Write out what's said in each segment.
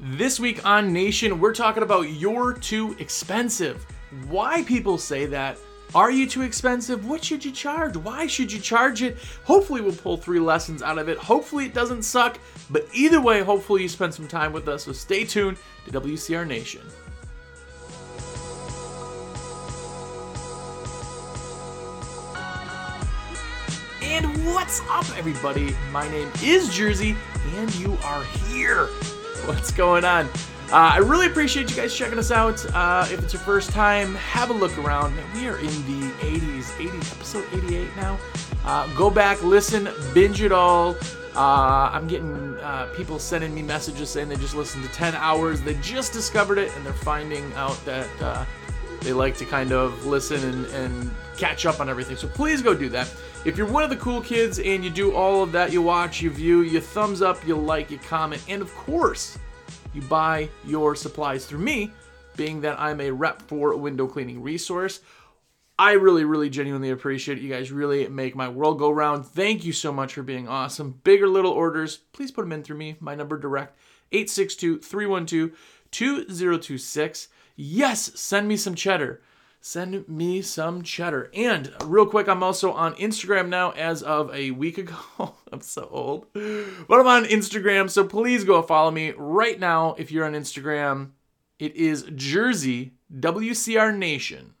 This week on Nation, we're talking about you're too expensive. Why people say that. Are you too expensive? What should you charge? Why should you charge it? Hopefully, we'll pull three lessons out of it. Hopefully, it doesn't suck. But either way, hopefully, you spend some time with us. So stay tuned to WCR Nation. And what's up, everybody? My name is Jersey, and you are here. What's going on? Uh, I really appreciate you guys checking us out. Uh, if it's your first time, have a look around. We are in the 80s, 80 episode 88 now. Uh, go back, listen, binge it all. Uh, I'm getting uh, people sending me messages saying they just listened to 10 hours. They just discovered it, and they're finding out that uh, they like to kind of listen and, and catch up on everything. So please go do that. If you're one of the cool kids and you do all of that, you watch, you view, you thumbs up, you like, you comment, and of course, you buy your supplies through me, being that I'm a rep for window cleaning resource. I really, really genuinely appreciate it. You guys really make my world go round. Thank you so much for being awesome. Big or little orders, please put them in through me. My number direct 862 312 2026. Yes, send me some cheddar. Send me some cheddar. And real quick, I'm also on Instagram now as of a week ago. I'm so old. But I'm on Instagram, so please go follow me right now if you're on Instagram. It is Jersey WCR Nation.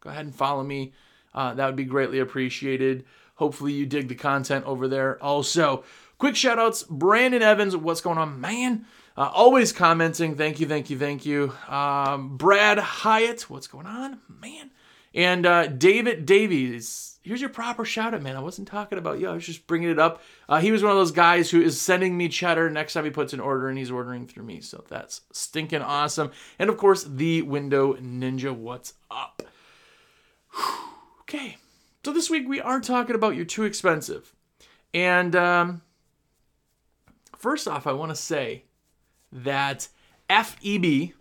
Go ahead and follow me. Uh, that would be greatly appreciated. Hopefully, you dig the content over there. Also, quick shout outs Brandon Evans, what's going on, man? Uh, always commenting. Thank you, thank you, thank you. Um, Brad Hyatt, what's going on, man? And uh, David Davies, here's your proper shout out, man. I wasn't talking about you, I was just bringing it up. Uh, he was one of those guys who is sending me cheddar next time he puts an order and he's ordering through me. So that's stinking awesome. And of course, the Window Ninja, what's up? okay, so this week we are talking about you're too expensive. And um, first off, I want to say that FEB,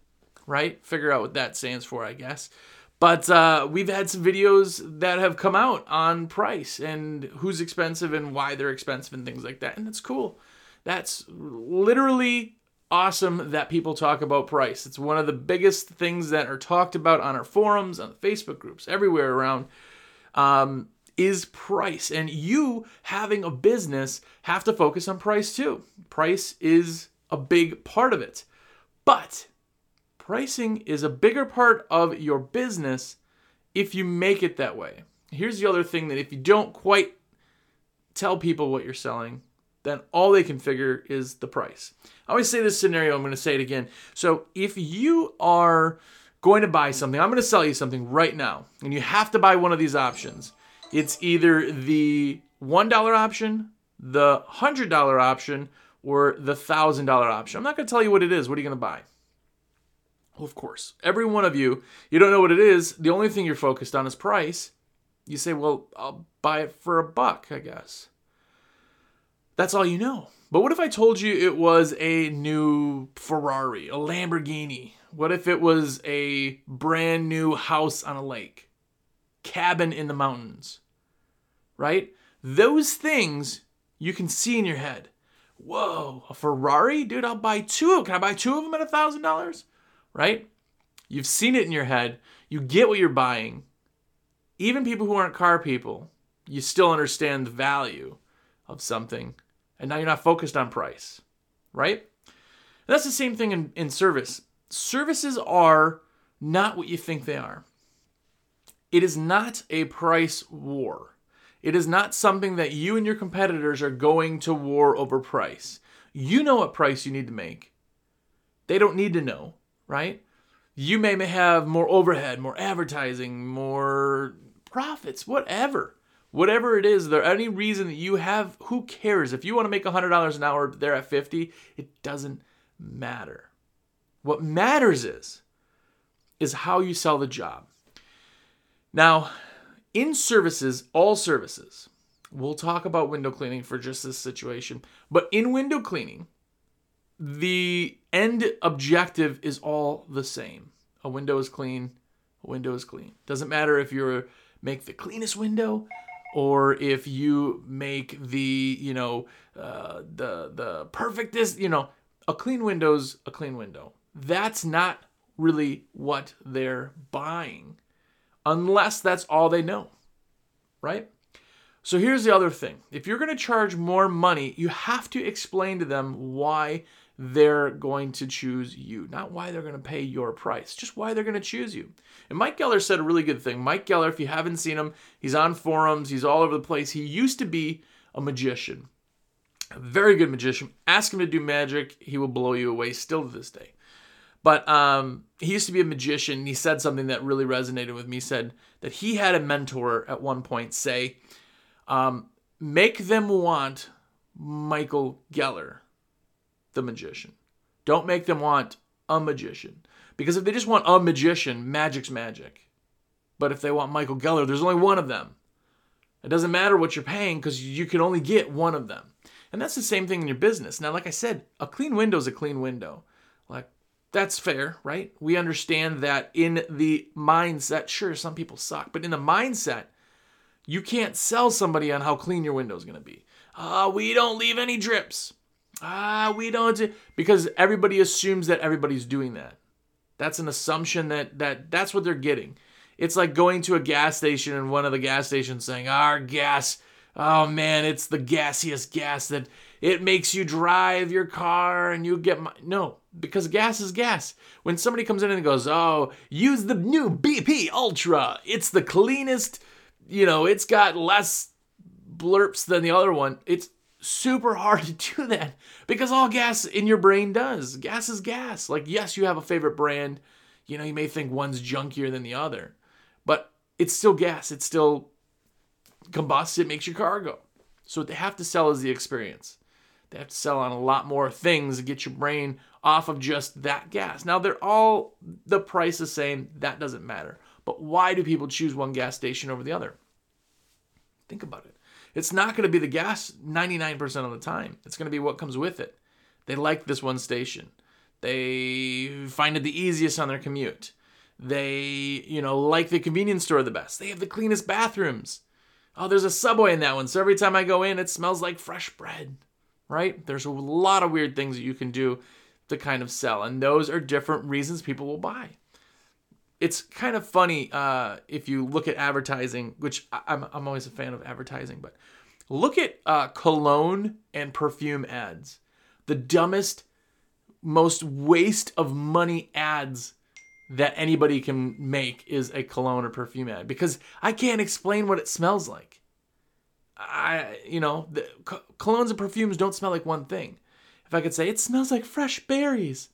right? Figure out what that stands for, I guess. But uh, we've had some videos that have come out on price and who's expensive and why they're expensive and things like that. And it's cool. That's literally awesome that people talk about price. It's one of the biggest things that are talked about on our forums, on the Facebook groups, everywhere around. Um, is price. And you having a business have to focus on price too. Price is a big part of it. But pricing is a bigger part of your business if you make it that way. Here's the other thing that if you don't quite tell people what you're selling, then all they can figure is the price. I always say this scenario, I'm going to say it again. So if you are going to buy something, I'm going to sell you something right now, and you have to buy one of these options. It's either the $1 option, the $100 option, or the $1,000 option. I'm not going to tell you what it is. What are you going to buy? Well, of course, every one of you, you don't know what it is. The only thing you're focused on is price. You say, well, I'll buy it for a buck, I guess. That's all you know. But what if I told you it was a new Ferrari, a Lamborghini? What if it was a brand new house on a lake, cabin in the mountains? Right? Those things you can see in your head. Whoa, a Ferrari? Dude, I'll buy two. Can I buy two of them at a $1,000? Right? You've seen it in your head. You get what you're buying. Even people who aren't car people, you still understand the value of something. And now you're not focused on price. Right? And that's the same thing in, in service. Services are not what you think they are. It is not a price war. It is not something that you and your competitors are going to war over price. You know what price you need to make. They don't need to know, right? You may have more overhead, more advertising, more profits, whatever. Whatever it is, there any reason that you have, who cares? If you want to make $100 an hour, they're at 50, it doesn't matter. What matters is is how you sell the job. Now, in services, all services, we'll talk about window cleaning for just this situation, but in window cleaning, the end objective is all the same. A window is clean, a window is clean. Doesn't matter if you make the cleanest window or if you make the, you know, uh, the the perfectest, you know, a clean window's a clean window. That's not really what they're buying unless that's all they know, right? So here's the other thing. If you're going to charge more money, you have to explain to them why they're going to choose you, not why they're going to pay your price, just why they're going to choose you. And Mike Geller said a really good thing. Mike Geller, if you haven't seen him, he's on forums, he's all over the place. He used to be a magician, a very good magician. Ask him to do magic, he will blow you away still to this day. But um, he used to be a magician. He said something that really resonated with me. He said that he had a mentor at one point say, um, make them want Michael Geller the magician. Don't make them want a magician. Because if they just want a magician, magic's magic. But if they want Michael Geller, there's only one of them. It doesn't matter what you're paying because you can only get one of them. And that's the same thing in your business. Now, like I said, a clean window is a clean window. That's fair, right? We understand that in the mindset, sure, some people suck, but in the mindset, you can't sell somebody on how clean your window is going to be. Ah, uh, we don't leave any drips. Ah, we don't do, because everybody assumes that everybody's doing that. That's an assumption that that that's what they're getting. It's like going to a gas station and one of the gas stations saying, "Our gas, oh man, it's the gaseous gas that it makes you drive your car and you get my no." Because gas is gas. When somebody comes in and goes, "Oh, use the new BP Ultra. It's the cleanest, you know, it's got less blurps than the other one." It's super hard to do that because all gas in your brain does. Gas is gas. Like, yes, you have a favorite brand. You know, you may think one's junkier than the other, but it's still gas. It's still combusts. It makes your car go. So what they have to sell is the experience. They have to sell on a lot more things to get your brain off of just that gas. Now they're all the price the same. That doesn't matter. But why do people choose one gas station over the other? Think about it. It's not going to be the gas 99% of the time. It's going to be what comes with it. They like this one station. They find it the easiest on their commute. They, you know, like the convenience store the best. They have the cleanest bathrooms. Oh, there's a subway in that one. So every time I go in, it smells like fresh bread, right? There's a lot of weird things that you can do to kind of sell. And those are different reasons people will buy it's kind of funny uh, if you look at advertising, which I'm, I'm always a fan of advertising, but look at uh, cologne and perfume ads. The dumbest, most waste of money ads that anybody can make is a cologne or perfume ad because I can't explain what it smells like. I, you know, the, colognes and perfumes don't smell like one thing. If I could say it smells like fresh berries,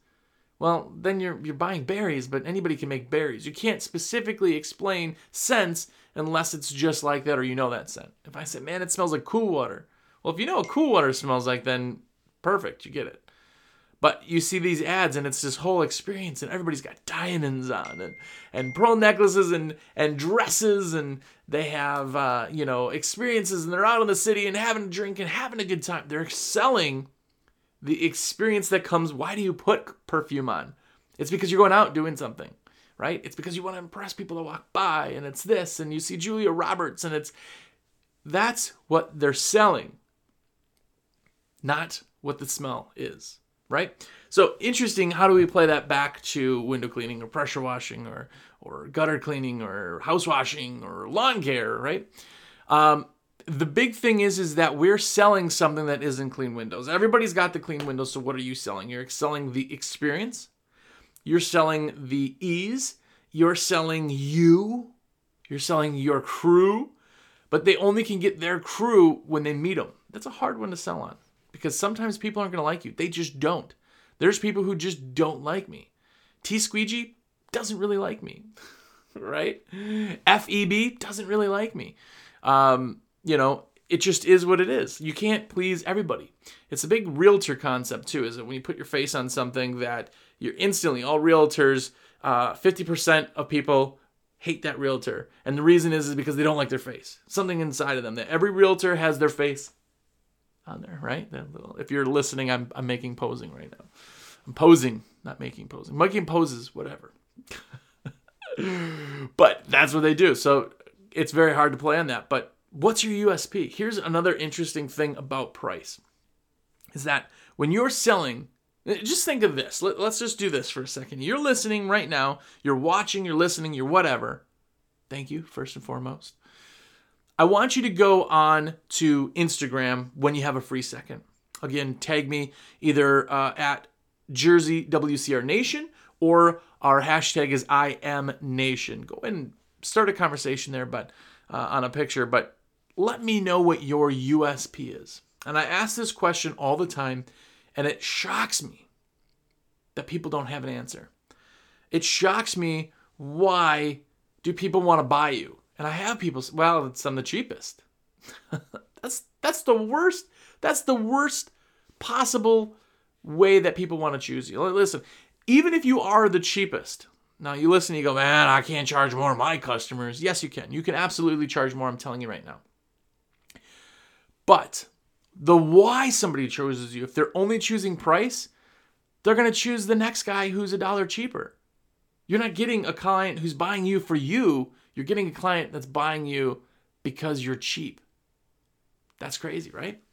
well, then you're you're buying berries, but anybody can make berries. You can't specifically explain scents unless it's just like that or you know that scent. If I say, "Man, it smells like cool water." Well, if you know what cool water smells like, then perfect, you get it. But you see these ads and it's this whole experience and everybody's got diamonds on and, and pearl necklaces and, and dresses and they have, uh, you know, experiences and they're out in the city and having a drink and having a good time. They're selling the experience that comes. Why do you put perfume on? It's because you're going out doing something, right? It's because you want to impress people that walk by, and it's this, and you see Julia Roberts, and it's that's what they're selling, not what the smell is, right? So interesting. How do we play that back to window cleaning or pressure washing or or gutter cleaning or house washing or lawn care, right? Um, the big thing is is that we're selling something that isn't clean windows. Everybody's got the clean windows, so what are you selling? You're selling the experience. You're selling the ease. You're selling you. You're selling your crew. But they only can get their crew when they meet them. That's a hard one to sell on because sometimes people aren't going to like you. They just don't. There's people who just don't like me. T Squeegee doesn't really like me, right? FEB doesn't really like me. Um, you know, it just is what it is. You can't please everybody. It's a big realtor concept too, is that when you put your face on something that you're instantly all realtors, uh, 50% of people hate that realtor. And the reason is, is because they don't like their face. Something inside of them that every realtor has their face on there, right? Little, if you're listening, I'm, I'm making posing right now. I'm posing, not making posing. Making poses, whatever. but that's what they do. So it's very hard to play on that. But what's your USP? Here's another interesting thing about price is that when you're selling, Just think of this. Let, us just do this for a second. You're listening right now. You're watching, you're listening, you're whatever. Thank you, first and foremost. I want you to go on to Instagram when you have a free second. Again, tag me either uh, at Jersey WCR Nation or our hashtag is I am Nation. Go and start a conversation there, but uh, on a picture. But let me know what your USP is. And I ask this question all the time, and it shocks me that people don't have an answer. It shocks me why do people want to buy you? And I have people say, well, it's I'm the cheapest. that's that's the worst. That's the worst possible way that people want to choose you. Listen, even if you are the cheapest, now you listen, you go, man, I can't charge more my customers. Yes, you can. You can absolutely charge more. I'm telling you right now. But the why somebody chooses you, if they're only choosing price, they're going to choose the next guy who's a dollar cheaper. You're not getting a client who's buying you for you. You're getting a client that's buying you because you're cheap. That's crazy, right?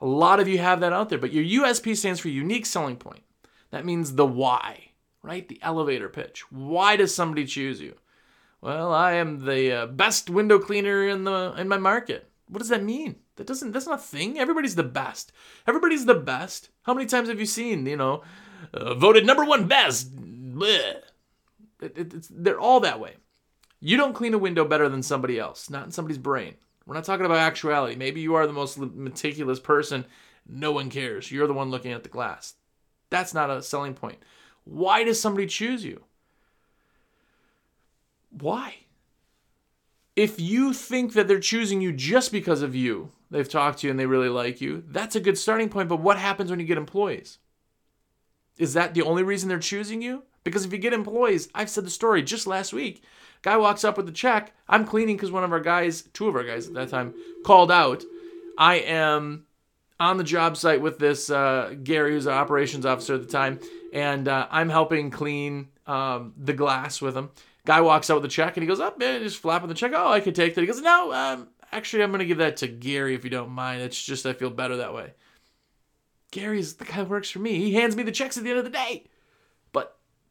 A lot of you have that out there, but your USP stands for unique selling point. That means the why, right? The elevator pitch. Why does somebody choose you? Well, I am the uh, best window cleaner in the in my market. What does that mean? That doesn't. That's not a thing. Everybody's the best. Everybody's the best. How many times have you seen? You know, uh, voted number one best. It, it, they're all that way. You don't clean a window better than somebody else. Not in somebody's brain. We're not talking about actuality. Maybe you are the most meticulous person. No one cares. You're the one looking at the glass. That's not a selling point. Why does somebody choose you? Why? If you think that they're choosing you just because of you, they've talked to you and they really like you, that's a good starting point. But what happens when you get employees? Is that the only reason they're choosing you? Because if you get employees, I've said the story just last week. Guy walks up with the check. I'm cleaning because one of our guys, two of our guys at that time, called out. I am on the job site with this uh, Gary, who's an operations officer at the time, and uh, I'm helping clean um, the glass with him. Guy walks out with the check and he goes, "Up, oh, man, just flapping the check. Oh, I could take that." He goes, "No, um, actually, I'm gonna give that to Gary if you don't mind. It's just I feel better that way." Gary's the guy who works for me. He hands me the checks at the end of the day.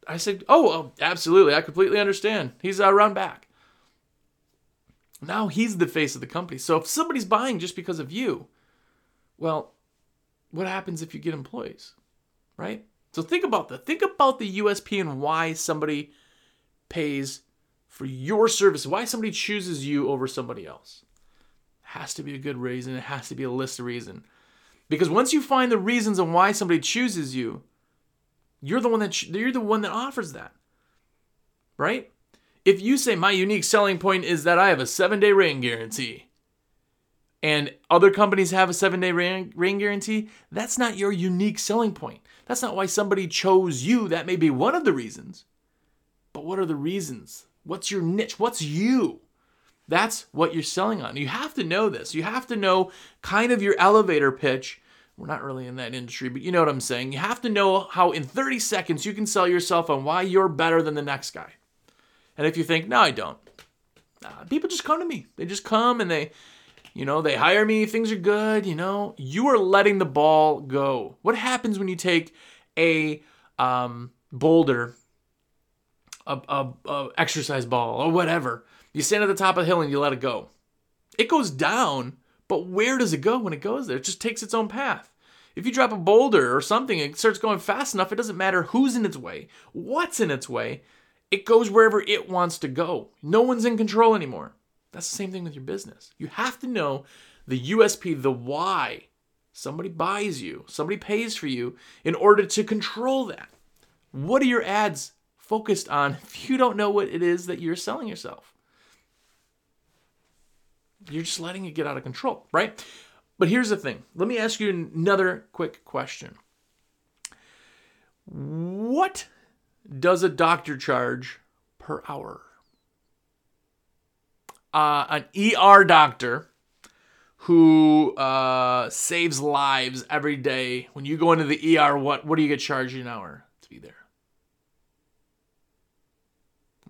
I said, "Oh, oh absolutely. I completely understand. He's uh, run back." Now he's the face of the company. So if somebody's buying just because of you, well, what happens if you get employees? Right? So think about that. Think about the USP and why somebody pays for your service, why somebody chooses you over somebody else. It has to be a good reason. It has to be a list of reason. Because once you find the reasons on why somebody chooses you, you're the one that you're the one that offers that. Right? If you say my unique selling point is that I have a 7-day rain guarantee and other companies have a 7-day rain, rain guarantee, that's not your unique selling point. That's not why somebody chose you. That may be one of the reasons. But what are the reasons? What's your niche? What's you? That's what you're selling on. You have to know this. You have to know kind of your elevator pitch. We're not really in that industry, but you know what I'm saying. You have to know how in 30 seconds you can sell yourself on why you're better than the next guy. And if you think, no, I don't, uh, people just come to me. They just come and they, you know, they hire me. Things are good. You know, you are letting the ball go. What happens when you take a um, boulder a, a, a exercise ball or whatever. You stand at the top of the hill and you let it go. It goes down, but where does it go when it goes there? It just takes its own path. If you drop a boulder or something, it starts going fast enough, it doesn't matter who's in its way, what's in its way, it goes wherever it wants to go. No one's in control anymore. That's the same thing with your business. You have to know the USP, the why. Somebody buys you, somebody pays for you in order to control that. What are your ads focused on if you don't know what it is that you're selling yourself. You're just letting it get out of control, right? But here's the thing. Let me ask you another quick question. What does a doctor charge per hour? Uh, an ER doctor who uh, saves lives every day. When you go into the ER, what what do you get charged an hour to be there?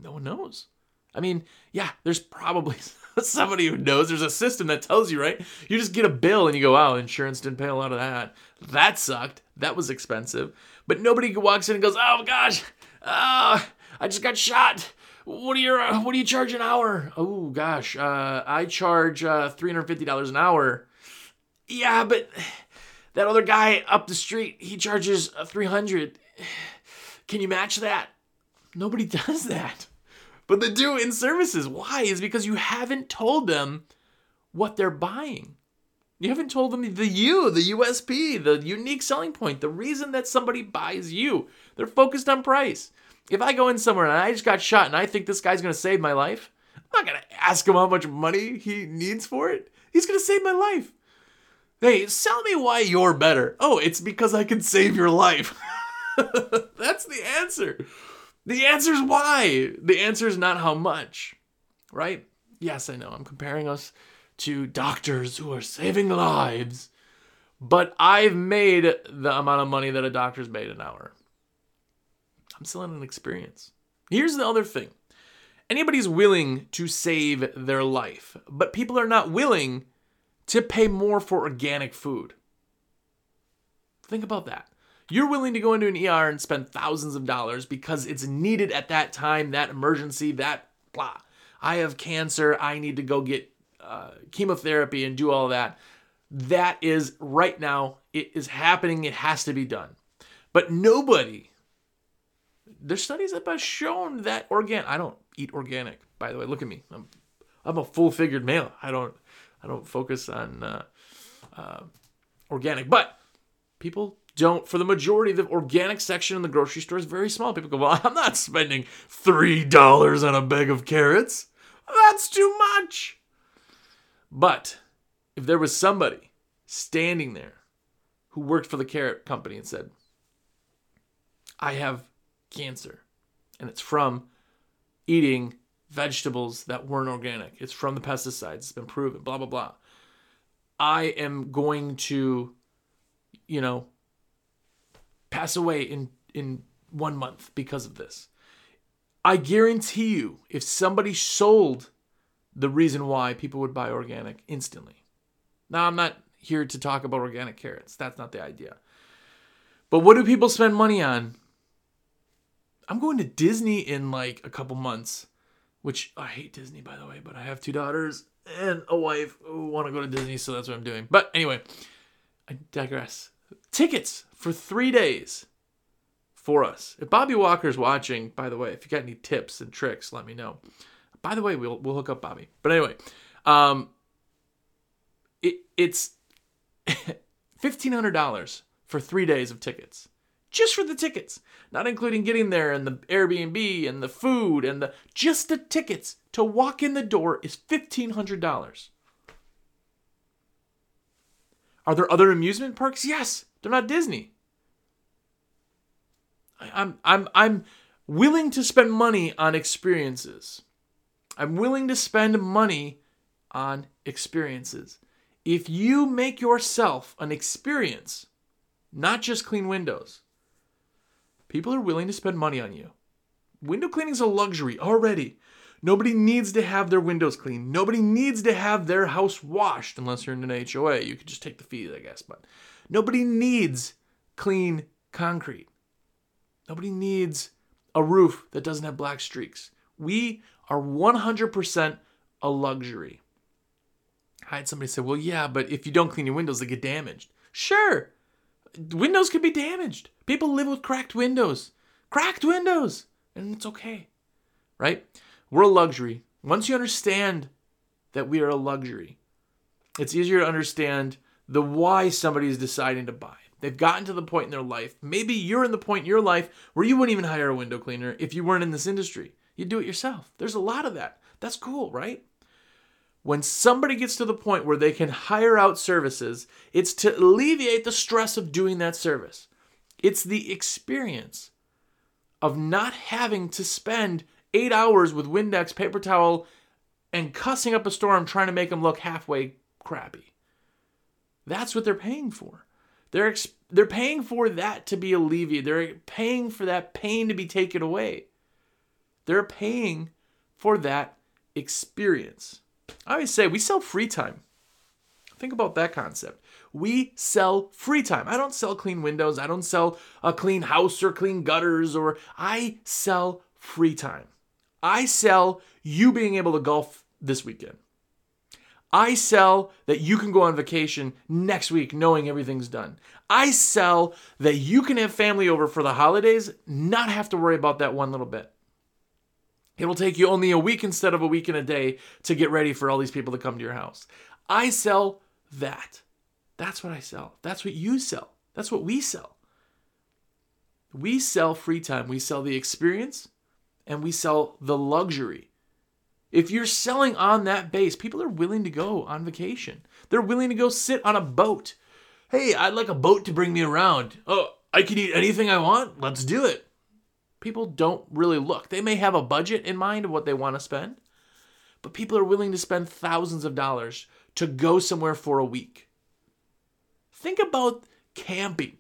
No one knows. I mean, yeah, there's probably somebody who knows. There's a system that tells you, right? You just get a bill and you go, wow, insurance didn't pay a lot of that. That sucked. That was expensive. But nobody walks in and goes, "Oh gosh, uh, I just got shot. What are your uh, What do you charge an hour? Oh gosh, uh, I charge uh, three hundred fifty dollars an hour. Yeah, but that other guy up the street, he charges uh, three hundred. Can you match that? Nobody does that. But they do in services. Why? Is because you haven't told them what they're buying. You haven't told them the U, the USP, the unique selling point, the reason that somebody buys you. They're focused on price. If I go in somewhere and I just got shot and I think this guy's gonna save my life, I'm not gonna ask him how much money he needs for it. He's gonna save my life. Hey, sell me why you're better. Oh, it's because I can save your life. That's the answer. The answer is why. The answer is not how much, right? Yes, I know. I'm comparing us to doctors who are saving lives, but I've made the amount of money that a doctor's made an hour. I'm still in an experience. Here's the other thing anybody's willing to save their life, but people are not willing to pay more for organic food. Think about that. You're willing to go into an ER and spend thousands of dollars because it's needed at that time, that emergency, that blah. I have cancer. I need to go get uh, chemotherapy and do all that. That is right now, it is happening. It has to be done. But nobody, there's studies that have shown that organic, I don't eat organic, by the way. Look at me. I'm, I'm a full figured male. I don't, I don't focus on uh, uh, organic, but people don't. For the majority, of the organic section in the grocery store is very small. People go, "Well, I'm not spending three dollars on a bag of carrots. That's too much." But if there was somebody standing there who worked for the carrot company and said, I have cancer, and it's from eating vegetables that weren't organic, it's from the pesticides, it's been proven, blah, blah, blah. I am going to, you know, pass away in, in one month because of this. I guarantee you, if somebody sold the reason why people would buy organic instantly. Now, I'm not here to talk about organic carrots. That's not the idea. But what do people spend money on? I'm going to Disney in like a couple months, which I hate Disney, by the way, but I have two daughters and a wife who want to go to Disney, so that's what I'm doing. But anyway, I digress. Tickets for three days for us. If Bobby Walker's watching, by the way, if you got any tips and tricks, let me know. By the way, we'll we'll hook up Bobby. But anyway, um, it it's fifteen hundred dollars for three days of tickets, just for the tickets, not including getting there and the Airbnb and the food and the just the tickets to walk in the door is fifteen hundred dollars. Are there other amusement parks? Yes, they're not Disney. I'm I'm I'm willing to spend money on experiences. I'm willing to spend money on experiences. If you make yourself an experience, not just clean windows, people are willing to spend money on you. Window cleaning is a luxury already. Nobody needs to have their windows cleaned. Nobody needs to have their house washed unless you're in an HOA. You could just take the fees, I guess. But nobody needs clean concrete. Nobody needs a roof that doesn't have black streaks. We are 100% a luxury. I had somebody say, well, yeah, but if you don't clean your windows, they get damaged. Sure, windows can be damaged. People live with cracked windows, cracked windows, and it's okay, right? We're a luxury. Once you understand that we are a luxury, it's easier to understand the why somebody is deciding to buy. They've gotten to the point in their life. Maybe you're in the point in your life where you wouldn't even hire a window cleaner if you weren't in this industry. You'd do it yourself. There's a lot of that. That's cool, right? When somebody gets to the point where they can hire out services, it's to alleviate the stress of doing that service. It's the experience of not having to spend eight hours with Windex, paper towel, and cussing up a storm trying to make them look halfway crappy. That's what they're paying for. They're ex- they're paying for that to be alleviated. They're paying for that pain to be taken away. They're paying for that experience. I always say we sell free time. Think about that concept. We sell free time. I don't sell clean windows. I don't sell a clean house or clean gutters or I sell free time. I sell you being able to golf this weekend. I sell that you can go on vacation next week knowing everything's done. I sell that you can have family over for the holidays, not have to worry about that one little bit. It will take you only a week instead of a week and a day to get ready for all these people to come to your house. I sell that. That's what I sell. That's what you sell. That's what we sell. We sell free time. We sell the experience and we sell the luxury. If you're selling on that base, people are willing to go on vacation. They're willing to go sit on a boat. Hey, I'd like a boat to bring me around. Oh, I can eat anything I want. Let's do it. People don't really look. They may have a budget in mind of what they want to spend, but people are willing to spend thousands of dollars to go somewhere for a week. Think about camping.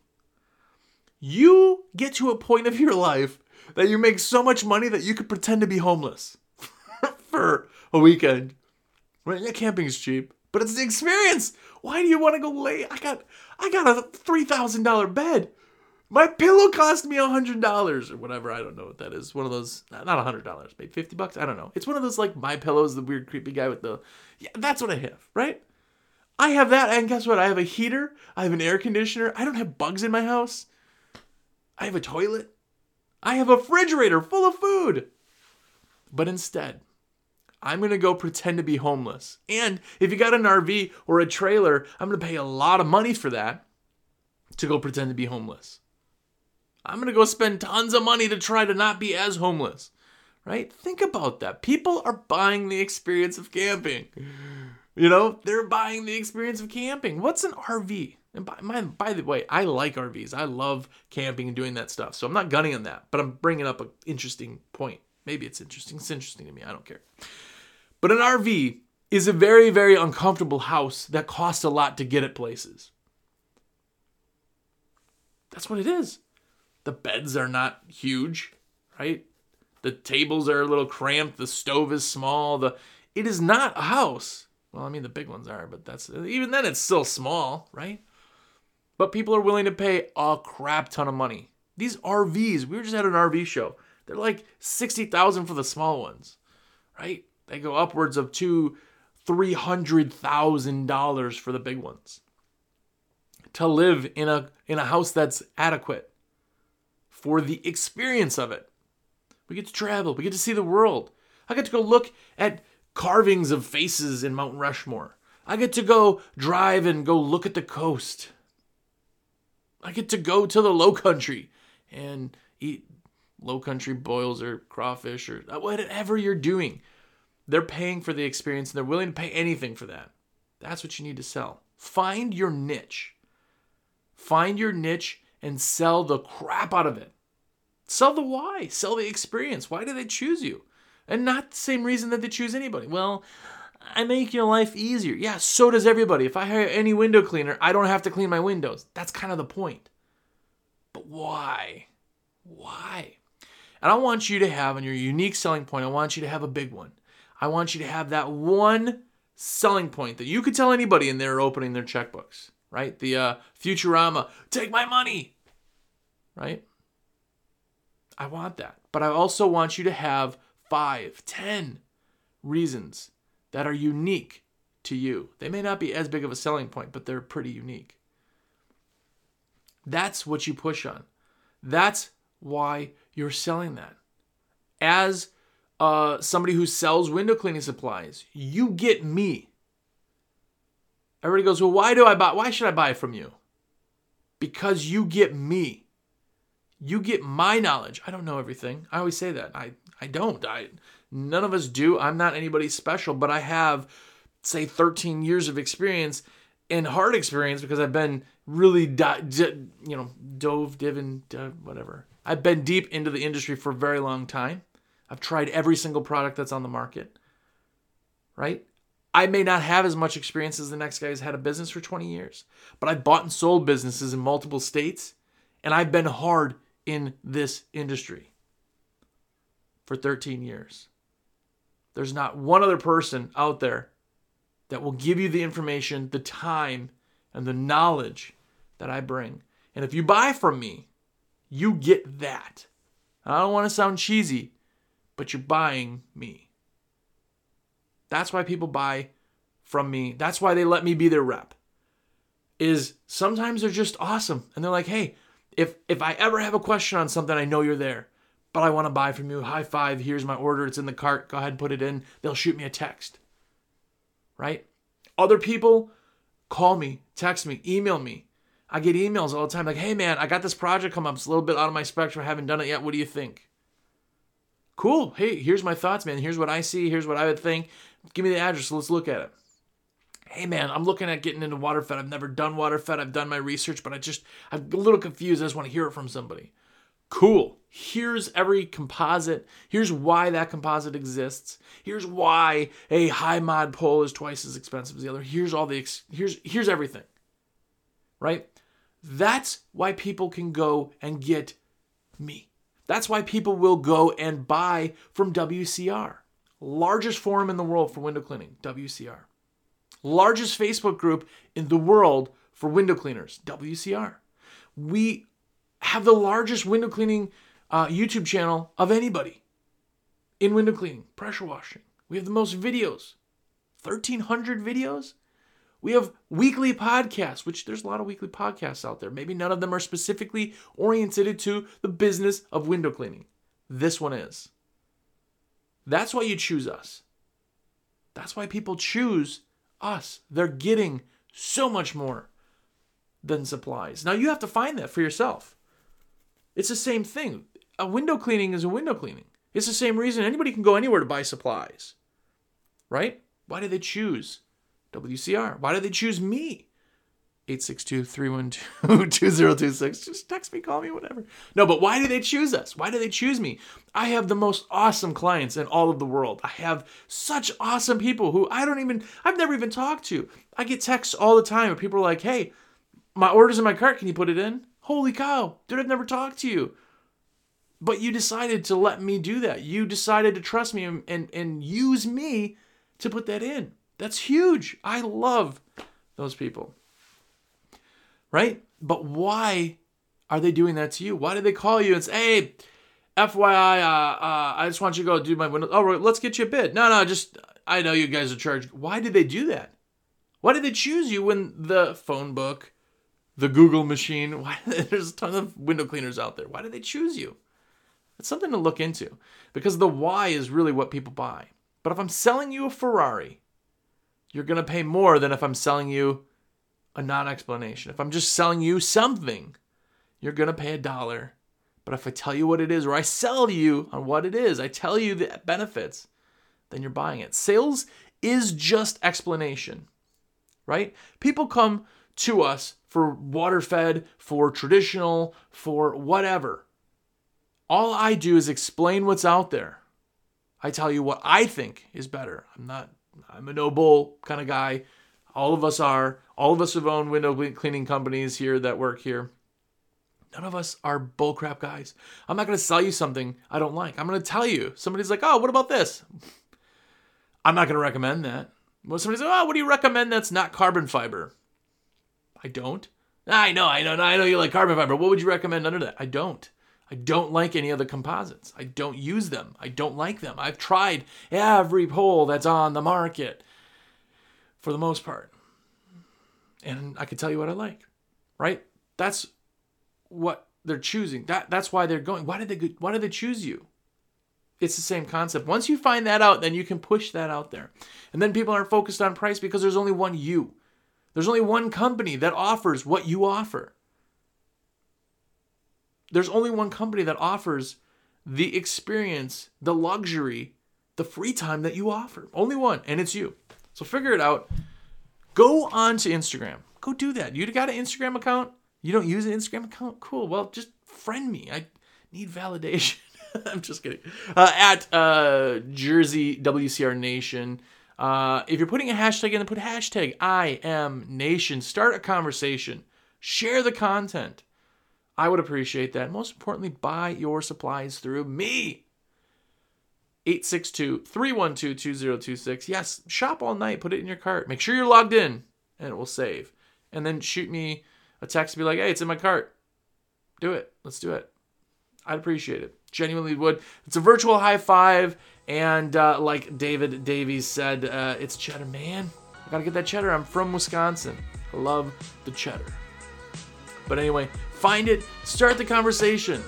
You get to a point of your life that you make so much money that you could pretend to be homeless for a weekend. Right? Yeah, camping is cheap, but it's the experience. Why do you want to go lay? I got I got a three thousand dollar bed. My pillow cost me a hundred dollars or whatever. I don't know what that is. One of those, not a hundred dollars, maybe fifty bucks. I don't know. It's one of those like my pillows, the weird creepy guy with the. Yeah, that's what I have, right? I have that, and guess what? I have a heater. I have an air conditioner. I don't have bugs in my house. I have a toilet. I have a refrigerator full of food. But instead, I'm going to go pretend to be homeless. And if you got an RV or a trailer, I'm going to pay a lot of money for that to go pretend to be homeless. I'm going to go spend tons of money to try to not be as homeless. Right? Think about that. People are buying the experience of camping. You know, they're buying the experience of camping. What's an RV? And by, by the way, I like RVs. I love camping and doing that stuff. So I'm not gunning on that, but I'm bringing up an interesting point. Maybe it's interesting. It's interesting to me. I don't care. But an RV is a very, very uncomfortable house that costs a lot to get at places. That's what it is. The beds are not huge, right? The tables are a little cramped. The stove is small. The it is not a house. Well, I mean the big ones are, but that's even then it's still small, right? But people are willing to pay a crap ton of money. These RVs, we were just at an RV show. They're like 60,000 for the small ones, right? They go upwards of two, three hundred thousand dollars for the big ones. To live in a in a house that's adequate for the experience of it. We get to travel, we get to see the world. I get to go look at carvings of faces in Mount Rushmore. I get to go drive and go look at the coast. I get to go to the low country and eat low country boils or crawfish or whatever you're doing. They're paying for the experience and they're willing to pay anything for that. That's what you need to sell. Find your niche. Find your niche and sell the crap out of it. Sell the why, sell the experience. Why do they choose you? And not the same reason that they choose anybody. Well, I make your life easier. Yeah, so does everybody. If I hire any window cleaner, I don't have to clean my windows. That's kind of the point. But why? Why? And I want you to have, on your unique selling point, I want you to have a big one. I want you to have that one selling point that you could tell anybody and they're opening their checkbooks, right? The uh, Futurama, take my money, right? I want that. But I also want you to have five, ten reasons that are unique to you. They may not be as big of a selling point, but they're pretty unique. That's what you push on. That's why you're selling that. As uh, somebody who sells window cleaning supplies. You get me. Everybody goes, well, why do I buy? Why should I buy from you? Because you get me. You get my knowledge. I don't know everything. I always say that. I I don't. I none of us do. I'm not anybody special, but I have say 13 years of experience and hard experience because I've been really di- di- you know dove divin whatever. I've been deep into the industry for a very long time. I've tried every single product that's on the market, right? I may not have as much experience as the next guy who's had a business for 20 years, but I've bought and sold businesses in multiple states, and I've been hard in this industry for 13 years. There's not one other person out there that will give you the information, the time, and the knowledge that I bring. And if you buy from me, you get that. I don't want to sound cheesy, but you're buying me. That's why people buy from me. That's why they let me be their rep. Is sometimes they're just awesome and they're like, "Hey, if if I ever have a question on something, I know you're there, but I want to buy from you. High five, here's my order. It's in the cart. Go ahead and put it in. They'll shoot me a text." Right? Other people call me, text me, email me. I get emails all the time like, "Hey man, I got this project come up. It's a little bit out of my spectrum. I haven't done it yet. What do you think?" Cool. Hey, here's my thoughts, man. Here's what I see. Here's what I would think. Give me the address. Let's look at it. Hey, man, I'm looking at getting into waterfed. I've never done waterfed. I've done my research, but I just, I'm a little confused. I just want to hear it from somebody. Cool. Here's every composite. Here's why that composite exists. Here's why a high mod pole is twice as expensive as the other. Here's all the, ex- here's, here's everything. Right? That's why people can go and get me. That's why people will go and buy from WCR. Largest forum in the world for window cleaning, WCR. Largest Facebook group in the world for window cleaners, WCR. We have the largest window cleaning uh, YouTube channel of anybody in window cleaning, pressure washing. We have the most videos, 1,300 videos. We have weekly podcasts, which there's a lot of weekly podcasts out there. Maybe none of them are specifically oriented to the business of window cleaning. This one is. That's why you choose us. That's why people choose us. They're getting so much more than supplies. Now you have to find that for yourself. It's the same thing. A window cleaning is a window cleaning. It's the same reason anybody can go anywhere to buy supplies. Right? Why do they choose WCR. Why do they choose me? 862-312-2026. Just text me, call me, whatever. No, but why do they choose us? Why do they choose me? I have the most awesome clients in all of the world. I have such awesome people who I don't even I've never even talked to. I get texts all the time and people are like, "Hey, my order's in my cart. Can you put it in?" Holy cow. Dude, I've never talked to you. But you decided to let me do that. You decided to trust me and, and, and use me to put that in. That's huge. I love those people. Right? But why are they doing that to you? Why did they call you and say, hey, FYI, uh, uh, I just want you to go do my window. Oh, let's get you a bid. No, no, just, I know you guys are charged. Why did they do that? Why did they choose you when the phone book, the Google machine, why, there's a ton of window cleaners out there. Why did they choose you? It's something to look into because the why is really what people buy. But if I'm selling you a Ferrari, you're going to pay more than if I'm selling you a non explanation. If I'm just selling you something, you're going to pay a dollar. But if I tell you what it is, or I sell you on what it is, I tell you the benefits, then you're buying it. Sales is just explanation, right? People come to us for water fed, for traditional, for whatever. All I do is explain what's out there. I tell you what I think is better. I'm not I'm a no bull kind of guy. All of us are. All of us have owned window cleaning companies here that work here. None of us are bullcrap guys. I'm not going to sell you something I don't like. I'm going to tell you. Somebody's like, oh, what about this? I'm not going to recommend that. Well, somebody's like, oh, what do you recommend that's not carbon fiber? I don't. I know, I know, I know you like carbon fiber. What would you recommend under that? I don't. I don't like any of the composites. I don't use them. I don't like them. I've tried every pole that's on the market for the most part. And I can tell you what I like. Right? That's what they're choosing. That that's why they're going. Why did they why did they choose you? It's the same concept. Once you find that out, then you can push that out there. And then people aren't focused on price because there's only one you. There's only one company that offers what you offer there's only one company that offers the experience, the luxury, the free time that you offer. Only one, and it's you. So figure it out. Go on to Instagram. Go do that. You got an Instagram account? You don't use an Instagram account? Cool. Well, just friend me. I need validation. I'm just kidding. Uh, at uh, Jersey WCR Nation. Uh, if you're putting a hashtag in, put hashtag I am Nation. Start a conversation. Share the content. I would appreciate that. Most importantly, buy your supplies through me. 862 312 2026. Yes, shop all night, put it in your cart. Make sure you're logged in, and it will save. and then shoot me a text be like, hey, it's in my cart. Do it. Let's do it. I'd appreciate it. Genuinely would. It's a virtual high five. And uh, like David Davies said, uh, it's cheddar, man. I gotta get that cheddar. I'm from Wisconsin. I love the cheddar. But anyway, find it, start the conversation.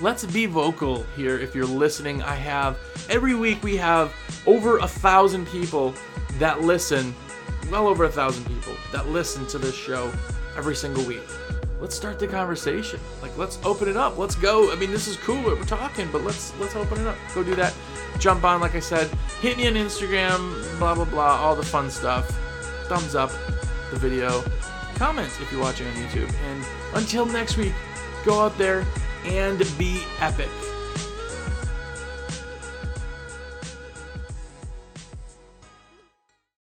Let's be vocal here if you're listening. I have every week we have over a thousand people that listen, well over a thousand people that listen to this show every single week. Let's start the conversation. Like let's open it up. Let's go. I mean, this is cool what we're talking, but let's let's open it up. Go do that. Jump on, like I said, hit me on Instagram, blah blah blah, all the fun stuff. Thumbs up the video. Comment if you're watching on YouTube. And until next week, go out there and be epic.